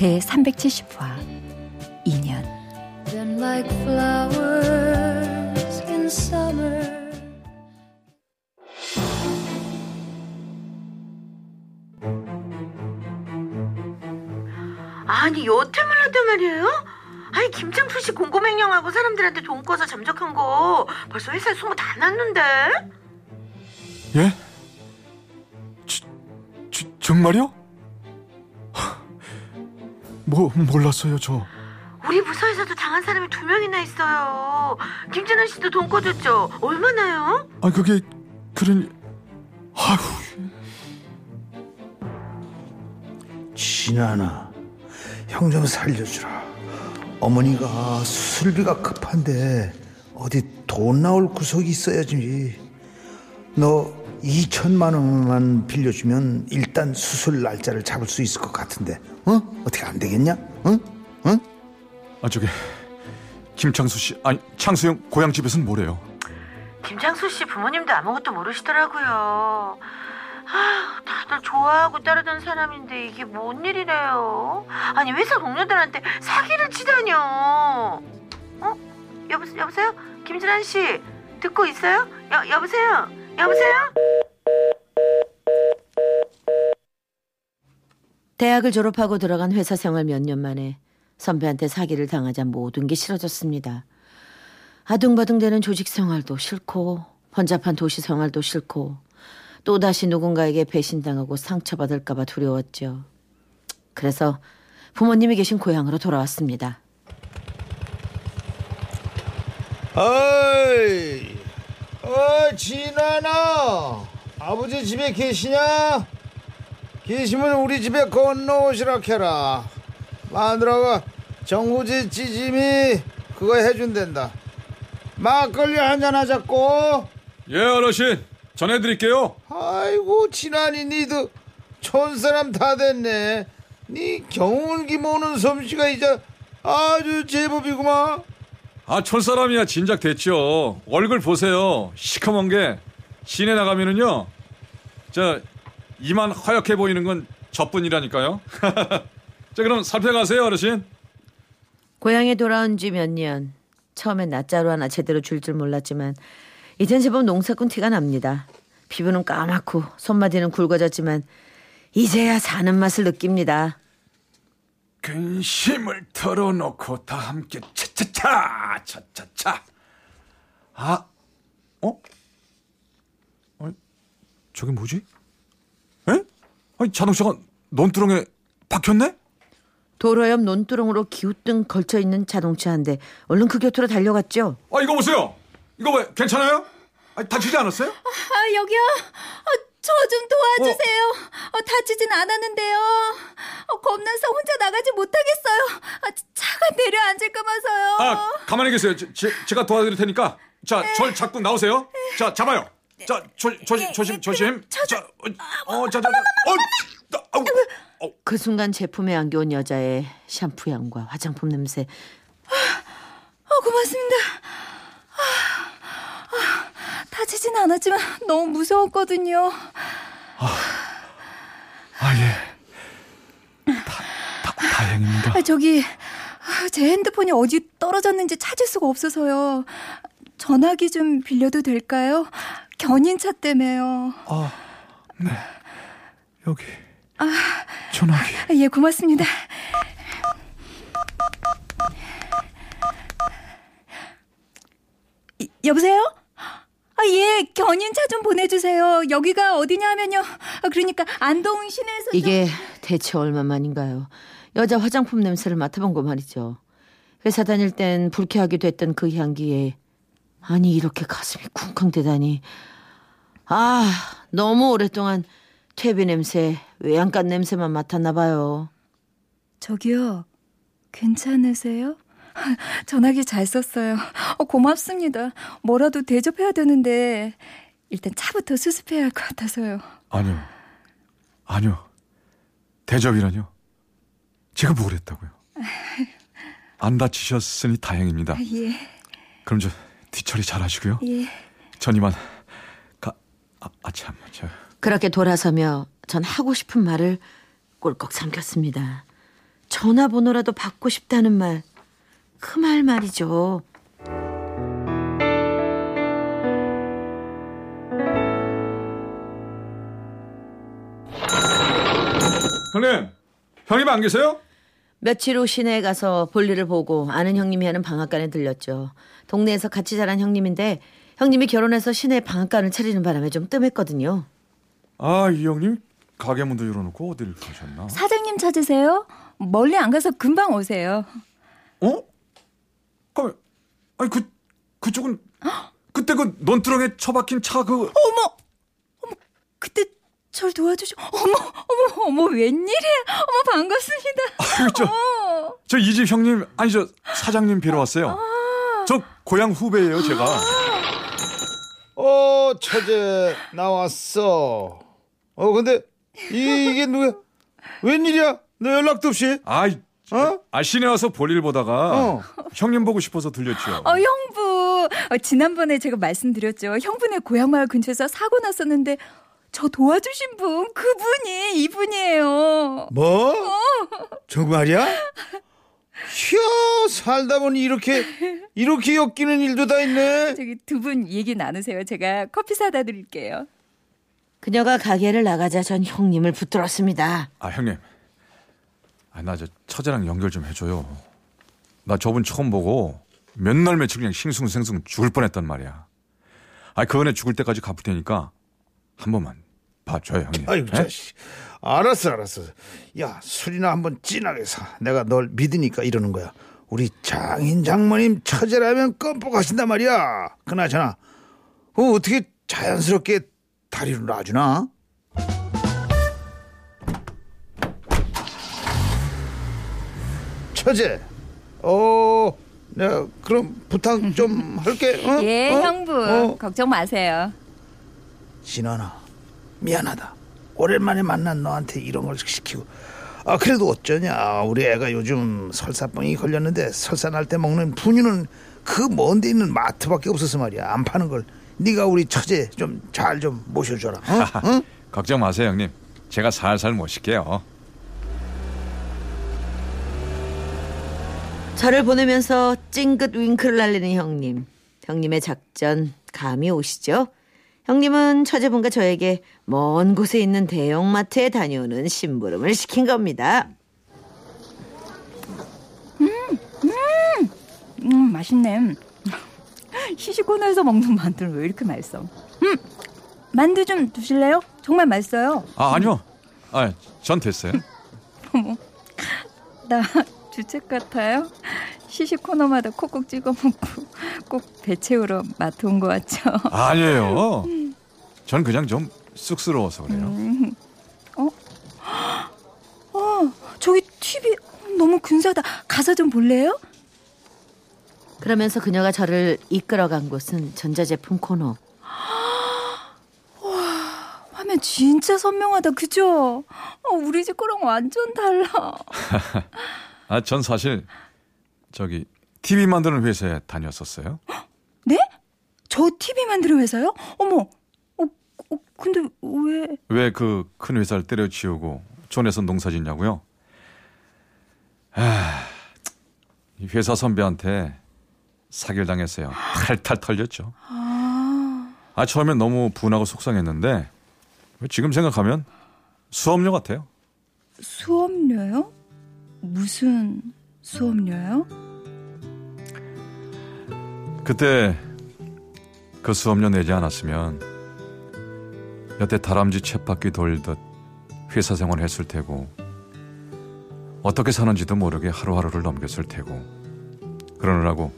제 370화 2년 아니 여태만 해도 말이에요? 아니 김창수 씨 공고맹령하고 사람들한테 돈 꿔서 잠적한 거 벌써 회사에 소문 다 났는데? 예? 지, 지, 정말요? 뭐 몰랐어요 저. 우리 부서에서도 당한 사람이 두 명이나 있어요. 김진아 씨도 돈 꿔줬죠? 얼마나요? 아 그게 그러니 아휴 진아나 형 좀 살려주라 어머니가 수술비가 급한데 어디 돈 나올 구석이 있어야지 너 2천만 원만 빌려주면 일단 수술 날짜를 잡을 수 있을 것 같은데 어? 어떻게 안 되겠냐? 응? 응? 아 저기 김창수 씨 아니 창수 형 고향 집에서는 뭐래요? 김창수 씨 부모님도 아무것도 모르시더라고요. 아, 다들 좋아하고 따르던 사람인데 이게 뭔 일이래요? 아니 회사 동료들한테 사기를 치다뇨. 어? 여보, 여보세요? 김진환 씨 듣고 있어요? 여, 여보세요? 여보세요? 대학을 졸업하고 들어간 회사 생활 몇 년 만에 선배한테 사기를 당하자 모든 게 싫어졌습니다. 아둥바둥대는 조직 생활도 싫고 혼잡한 도시 생활도 싫고 또다시 누군가에게 배신당하고 상처받을까봐 두려웠죠. 그래서 부모님이 계신 고향으로 돌아왔습니다. 어이, 어, 진아나, 아버지 집에 계시냐? 계시면 우리 집에 건너오시라 캐라. 마누라가 정구지 찌짐이 그거 해준댄다. 막걸리 한잔 하자고. 예 어르신 전해드릴게요. 아이고 진아니 니도 촌사람 다 됐네. 니 경운기 모는 솜씨가 이제 아주 제법이구만. 아 촌사람이야 진작 됐죠. 얼굴 보세요. 시커먼 게 시내 나가면은요. 저 이만 허옇게 보이는 건 저뿐이라니까요. 자 그럼 살펴가세요 어르신. 고향에 돌아온 지 몇 년. 처음엔 낮자루 하나 제대로 줄 줄 몰랐지만 이젠 제법 농사꾼 티가 납니다. 피부는 까맣고 손마디는 굵어졌지만 이제야 사는 맛을 느낍니다. 근심을 털어놓고 다 함께 차차차 차차차. 아, 어? 아니, 저게 뭐지? 에? 아니 자동차가 논두렁에 박혔네? 도로 옆 논두렁으로 기우뚱 걸쳐 있는 자동차 한 대. 얼른 그 곁으로 달려갔죠. 아 이거 보세요. 이거 왜 괜찮아요? 아니, 다치지 않았어요? 아 여기요 저좀 도와주세요 어, 다치진 않았는데요 어, 겁나서 혼자 나가지 못하겠어요 아, 차가 내려앉을까 봐서요 아 가만히 계세요. 제, 제, 제가 도와드릴 테니까. 자, 절 잡고 나오세요. 자, 잡아요. 자, 조, 조심, 조심, 조심. 자, 어, 어, 자, 자, 자. 어, 어. 그 순간 제품에 안겨온 여자의 샴푸 향과 화장품 냄새. 어, 고맙습니다 아, 아, 다치진 않았지만 너무 무서웠거든요 아 예. 다, 다, 다행입니다. 아, 저기 아, 제 핸드폰이 어디 떨어졌는지 찾을 수가 없어서요 전화기 좀 빌려도 될까요? 견인차 때문에요 아, 네. 여기. 전화기. 아, 예, 고맙습니다. 이, 여보세요? 아, 예, 견인차 좀 보내주세요. 여기가 어디냐 하면요. 아, 그러니까 안동 시내에서. 이게 대체 얼마만인가요? 여자 화장품 냄새를 맡아본 거 말이죠. 회사 다닐 땐 불쾌하기도 했던 그 향기에 아니 이렇게 가슴이 쿵쾅대다니 아 너무 오랫동안 퇴비 냄새, 외양간 냄새만 맡았나 봐요. 저기요. 괜찮으세요? 전화기 잘 썼어요. 어, 고맙습니다. 뭐라도 대접해야 되는데 일단 차부터 수습해야 할 것 같아서요. 아니요. 아니요. 대접이라뇨. 제가 뭘 했다고요? 안 다치셨으니 다행입니다. 예, 그럼 저 뒤처리 잘 하시고요. 예. 전 이만 가. 아, 아 참. 저 그렇게 돌아서며 전 하고 싶은 말을 꿀꺽 삼켰습니다. 전화번호라도 받고 싶다는 말. 그 말 말이죠. 형님. 형님 안 계세요? 며칠 후 시내에 가서 볼일을 보고 아는 형님이 하는 방앗간에 들렸죠. 동네에서 같이 자란 형님인데 형님이 결혼해서 시내에 방앗간을 차리는 바람에 좀 뜸했거든요. 아, 이 형님 가게 문도 열어놓고 어디를 가셨나? 사장님 찾으세요? 멀리 안 가서 금방 오세요. 어? 그럼 아니 그 그쪽은 그때 그 논두렁에 처박힌 차 그 어머, 어머, 그때 절 도와주시. 어머, 어머, 어머, 웬일이야? 어머, 반갑습니다. 저 어. 저이 집 형님 아니 저 사장님 뵈러 왔어요. 저 고향 후배예요 제가. 어 처제 나왔어 어 근데 이, 이게 누구야 웬일이야 너 연락도 없이 아이 어? 아 시내 와서 볼일 보다가 어. 형님 보고 싶어서 들렸죠. 어, 형부. 어, 지난번에 제가 말씀드렸죠. 형부네 고향 마을 근처에서 사고 났었는데 저 도와주신 분, 그분이 이분이에요. 뭐? 정말이야? 이야 살다 보니 이렇게 이렇게 엮이는 일도 다 있네 저기 두 분 얘기 나누세요. 제가 커피 사다 드릴게요. 그녀가 가게를 나가자 전 형님을 붙들었습니다. 아 형님, 아나 저 처제랑 연결 좀 해줘요. 나 저분 처음 보고 몇 날 며칠 그냥 싱숭생숭 죽을 뻔했단 말이야. 아 그번에 죽을 때까지 갚을 테니까 한 번만 봐줘요 형님. 예? 자식 알았어 알았어 야 술이나 한번 진하게 사 내가 널 믿으니까 이러는 거야 우리 장인 장모님 처제라면 껌뻑하신단 말이야 그나저나 어, 어떻게 자연스럽게 다리를 놔주나? 처제 어 내가 그럼 부탁 좀 할게 어? 예, 어? 형부. 어? 걱정 마세요. 진원아 미안하다 오랜만에 만난 너한테 이런 걸 시키고 아 그래도 어쩌냐 우리 애가 요즘 설사병이 걸렸는데 설사 날 때 먹는 분유는 그 먼데 있는 마트밖에 없어서 말이야 안 파는 걸 네가 우리 처제 좀 잘좀 모셔줘라 어? 응? 걱정 마세요 형님. 제가 살살 모실게요. 저를 보내면서 찡긋 윙크를 날리는 형님. 형님의 작전 감이 오시죠? 형님은 처제분과 저에게 먼 곳에 있는 대형마트에 다녀오는 심부름을 시킨 겁니다. 음, 맛있네. 시식코너에서 먹는 만두는 왜 이렇게 맛있어? 음, 만두 좀 드실래요? 정말 맛있어요. 아 아니요. 아 전 됐어요. 나 주책 같아요? 시식 코너마다 콕콕 찍어 먹고 꼭 배 채우러 마트 온 것 같죠? 아니에요. 전 그냥 좀 쑥스러워서 그래요. 음. 어? 어, 저기 TV 너무 근사하다. 가서 좀 볼래요? 그러면서 그녀가 저를 이끌어간 곳은 전자제품 코너. 화면 진짜 선명하다, 그죠? 어, 우리 집 거랑 완전 달라. 아 전 사실 저기 TV 만드는 회사에 다녔었어요. 네? 저 TV 만드는 회사요? 어머, 어, 어 근데 왜? 왜 그 큰 회사를 때려치우고 촌에서 농사 짓냐고요? 아, 이 회사 선배한테 사기를 당했어요. 탈탈 털렸죠. 아, 처음엔 너무 분하고 속상했는데 지금 생각하면 수업료 같아요. 수업료요? 무슨 수업료요? 그때 그 수업료 내지 않았으면 여태 다람쥐 쳇바퀴 돌듯 회사 생활을 했을 테고 어떻게 사는지도 모르게 하루하루를 넘겼을 테고 그러느라고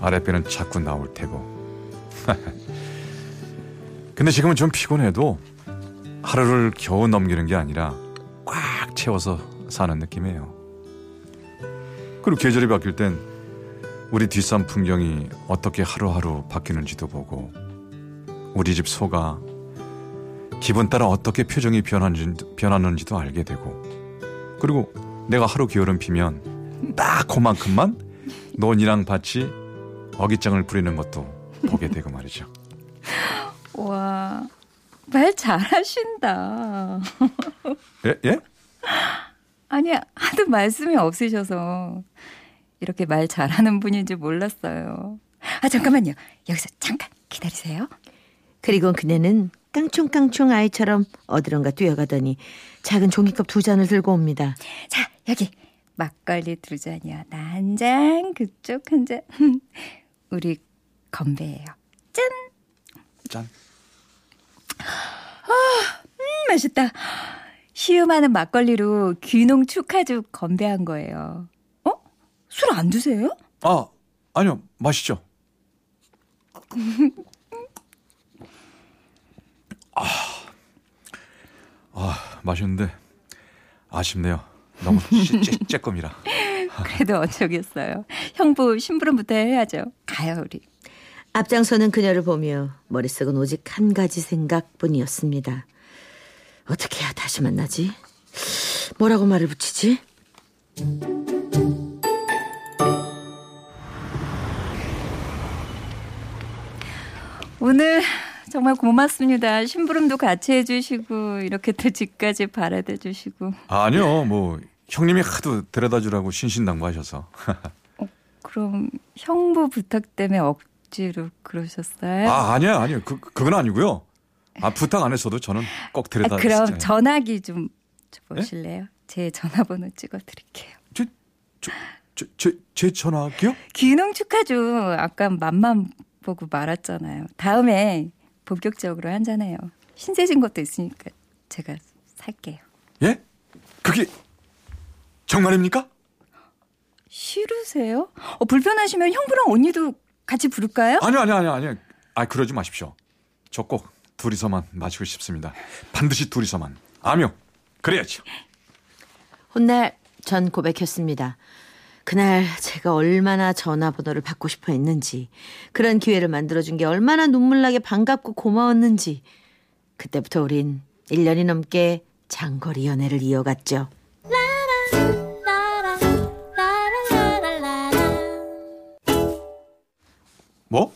아랫배는 자꾸 나올 테고 근데 지금은 좀 피곤해도 하루를 겨우 넘기는 게 아니라 꽉 채워서 사는 느낌이에요 그리고 계절이 바뀔 땐 우리 뒷산 풍경이 어떻게 하루하루 바뀌는지도 보고 우리 집 소가 기분 따라 어떻게 표정이 변하는지, 변하는지도 알게 되고 그리고 내가 하루 기울음 피면 딱 그만큼만 논이랑 밭이 어깃장을 부리는 것도 보게 되고 말이죠. 와, 말 잘하신다. 예? 예? 아니, 하도 말씀이 없으셔서 이렇게 말 잘하는 분인 줄 몰랐어요. 아, 잠깐만요. 여기서 잠깐 기다리세요. 그리고 그녀는 깡총깡총 아이처럼 어디론가 뛰어가더니 작은 종이컵 두 잔을 들고 옵니다. 자, 여기 막걸리 두 잔이요. 나 한 잔, 그쪽 한 잔. 우리 건배예요. 짠! 짠. 음, 맛있다. 시음하는 막걸리로 귀농 축하죽 건배한 거예요. 어? 술 안 드세요? 아, 아니요. 마시죠. 아, 아 맛있는데 아쉽네요. 너무 쬐- 쬐끔이라. 그래도 어쩌겠어요. 형부 심부름부터 해야죠. 가요, 우리. 앞장서는 그녀를 보며 머릿속은 오직 한 가지 생각뿐이었습니다. 어떻게 해야 다시 만나지? 뭐라고 말을 붙이지? 오늘 정말 고맙습니다. 심부름도 같이 해주시고 이렇게 또 집까지 바라다 주시고. 아니요, 뭐 형님이 하도 데려다 주라고 신신당부하셔서. 그럼 형부 부탁 때문에 억지로 그러셨어요? 아, 아니야, 아니요. 그 그건 아니고요. 아 부탁 안 했어도 저는 꼭 아, 데려다. 그럼 진짜. 전화기 좀 보실래요? 제 전화번호 찍어드릴게요. 제, 저, 저, 제, 제 전화기요? 귀농 축하죠. 아까 맛만 보고 말았잖아요. 다음에 본격적으로 한잔해요. 신세진 것도 있으니까 제가 살게요. 예? 그게 정말입니까? 싫으세요? 어, 불편하시면 형부랑 언니도 같이 부를까요? 아니요, 아니요, 아니요, 아니요. 아, 그러지 마십시오. 저 꼭 둘이서만 마시고 싶습니다. 반드시 둘이서만. 아니요. 그래야죠. 훗날 전 고백했습니다. 그날 제가 얼마나 전화번호를 받고 싶어 했는지, 그런 기회를 만들어준 게 얼마나 눈물나게 반갑고 고마웠는지, 그때부터 우린 1년이 넘게 장거리 연애를 이어갔죠. 뭐?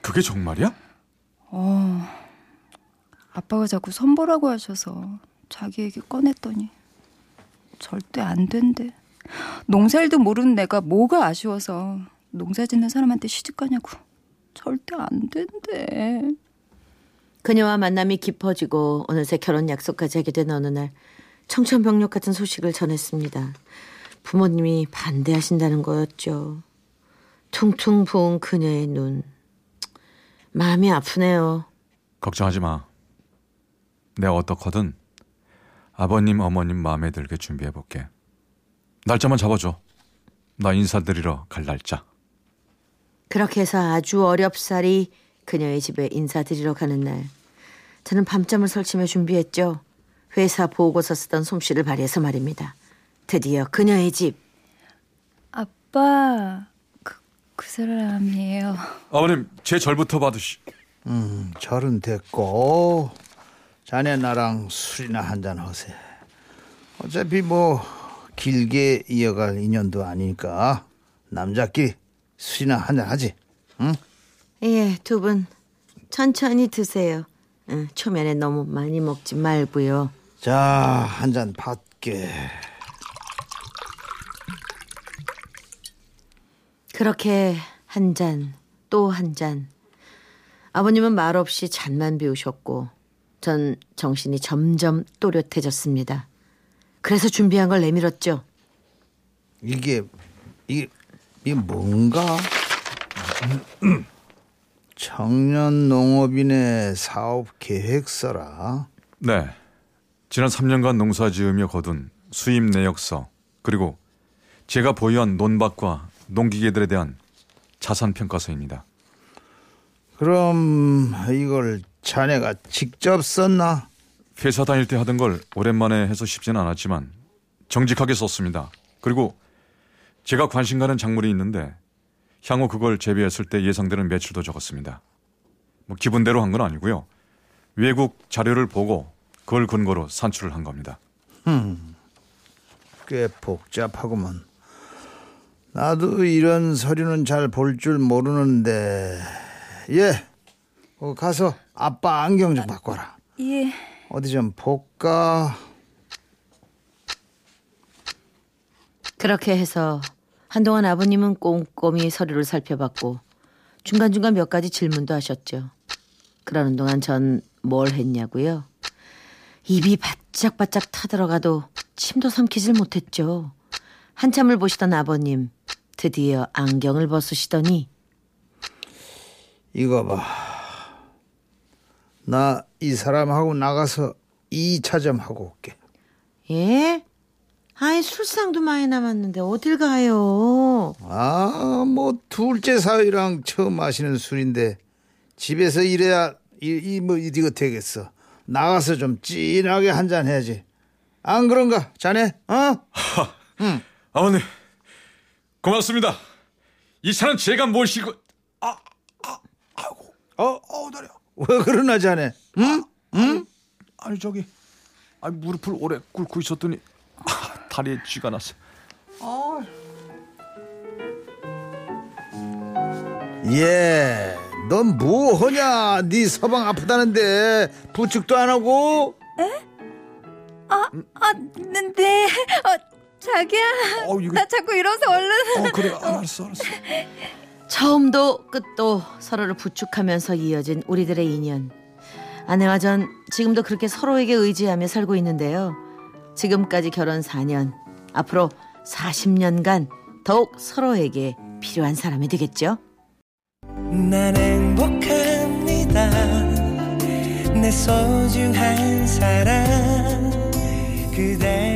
그게 정말이야? 아빠가 자꾸 선보라고 하셔서 자기에게 꺼냈더니 절대 안 된대. 농사일도 모르는 내가 뭐가 아쉬워서 농사 짓는 사람한테 시집 가냐고. 절대 안 된대. 그녀와 만남이 깊어지고 어느새 결혼 약속까지 하게 된 어느 날 청천벽력 같은 소식을 전했습니다. 부모님이 반대하신다는 거였죠. 퉁퉁 부은 그녀의 눈. 마음이 아프네요. 걱정하지 마. 내가 어떻거든 아버님, 어머님 마음에 들게 준비해 볼게. 날짜만 잡아줘. 나 인사드리러 갈 날짜. 그렇게 해서 아주 어렵사리 그녀의 집에 인사드리러 가는 날 저는 밤잠을 설치며 준비했죠. 회사 보고서 쓰던 솜씨를 발휘해서 말입니다. 드디어 그녀의 집. 아빠, 그, 그 사람이에요. 아버님, 제 절부터 받으시. 음, 절은 됐고 자네 나랑 술이나 한잔 하세. 어차피 뭐 길게 이어갈 인연도 아니니까 남자끼리 술이나 한잔 하지. 응? 예, 두 분 천천히 드세요. 응, 초면에 너무 많이 먹지 말고요. 자, 한 잔 받게. 그렇게 한 잔, 또 한 잔. 아버님은 말없이 잔만 비우셨고, 전 정신이 점점 또렷해졌습니다. 그래서 준비한 걸 내밀었죠. 이게 이게 이게 뭔가? 청년 농업인의 사업 계획서라. 네. 지난 3년간 농사 지으며 거둔 수입 내역서 그리고 제가 보유한 논밭과 농기계들에 대한 자산 평가서입니다. 그럼 이걸 자네가 직접 썼나? 회사 다닐 때 하던 걸 오랜만에 해서 쉽지는 않았지만 정직하게 썼습니다. 그리고 제가 관심 가는 작물이 있는데 향후 그걸 재배했을 때 예상되는 매출도 적었습니다. 뭐 기분대로 한 건 아니고요. 외국 자료를 보고 그걸 근거로 산출을 한 겁니다. 꽤 복잡하구먼. 나도 이런 서류는 잘 볼 줄 모르는데. 예, 어, 가서 아빠 안경 좀 바꿔라. 예. 어디 좀 볼까? 그렇게 해서 한동안 아버님은 꼼꼼히 서류를 살펴봤고 중간중간 몇 가지 질문도 하셨죠. 그러는 동안 전 뭘 했냐고요? 입이 바짝바짝 타들어가도 침도 삼키질 못했죠. 한참을 보시던 아버님 드디어 안경을 벗으시더니 이거 봐. 나 이 사람하고 나가서 2차 좀 하고 올게. 예? 아이 술상도 많이 남았는데 어딜 가요? 아, 뭐 둘째 사위랑 처음 마시는 술인데 집에서 이래야 이뭐 이거 되겠어. 나가서 좀 진하게 한 잔 해야지. 안 그런가, 자네? 어? 아버님 고맙습니다. 이 차는 제가 모시고 어, 어, 다리야. 왜 그러나, 자네? 응? 응? 아니 저기 아니 무릎을 오래 꿇고 있었더니 아, 다리에 쥐가 났어. 예. 넌 뭐 하냐? 네 서방 아프다는데 부축도 안 하고? 아, 네. 어, 자기야. 어, 이거- 나 자꾸 일어서 얼른. 어 그래 알았어 알았어. 처음도 끝도 서로를 부축하면서 이어진 우리들의 인연. 아내와 전 지금도 그렇게 서로에게 의지하며 살고 있는데요. 지금까지 결혼 4년, 앞으로 40년간 더욱 서로에게 필요한 사람이 되겠죠. 난 행복합니다 내 소중한 사랑 그대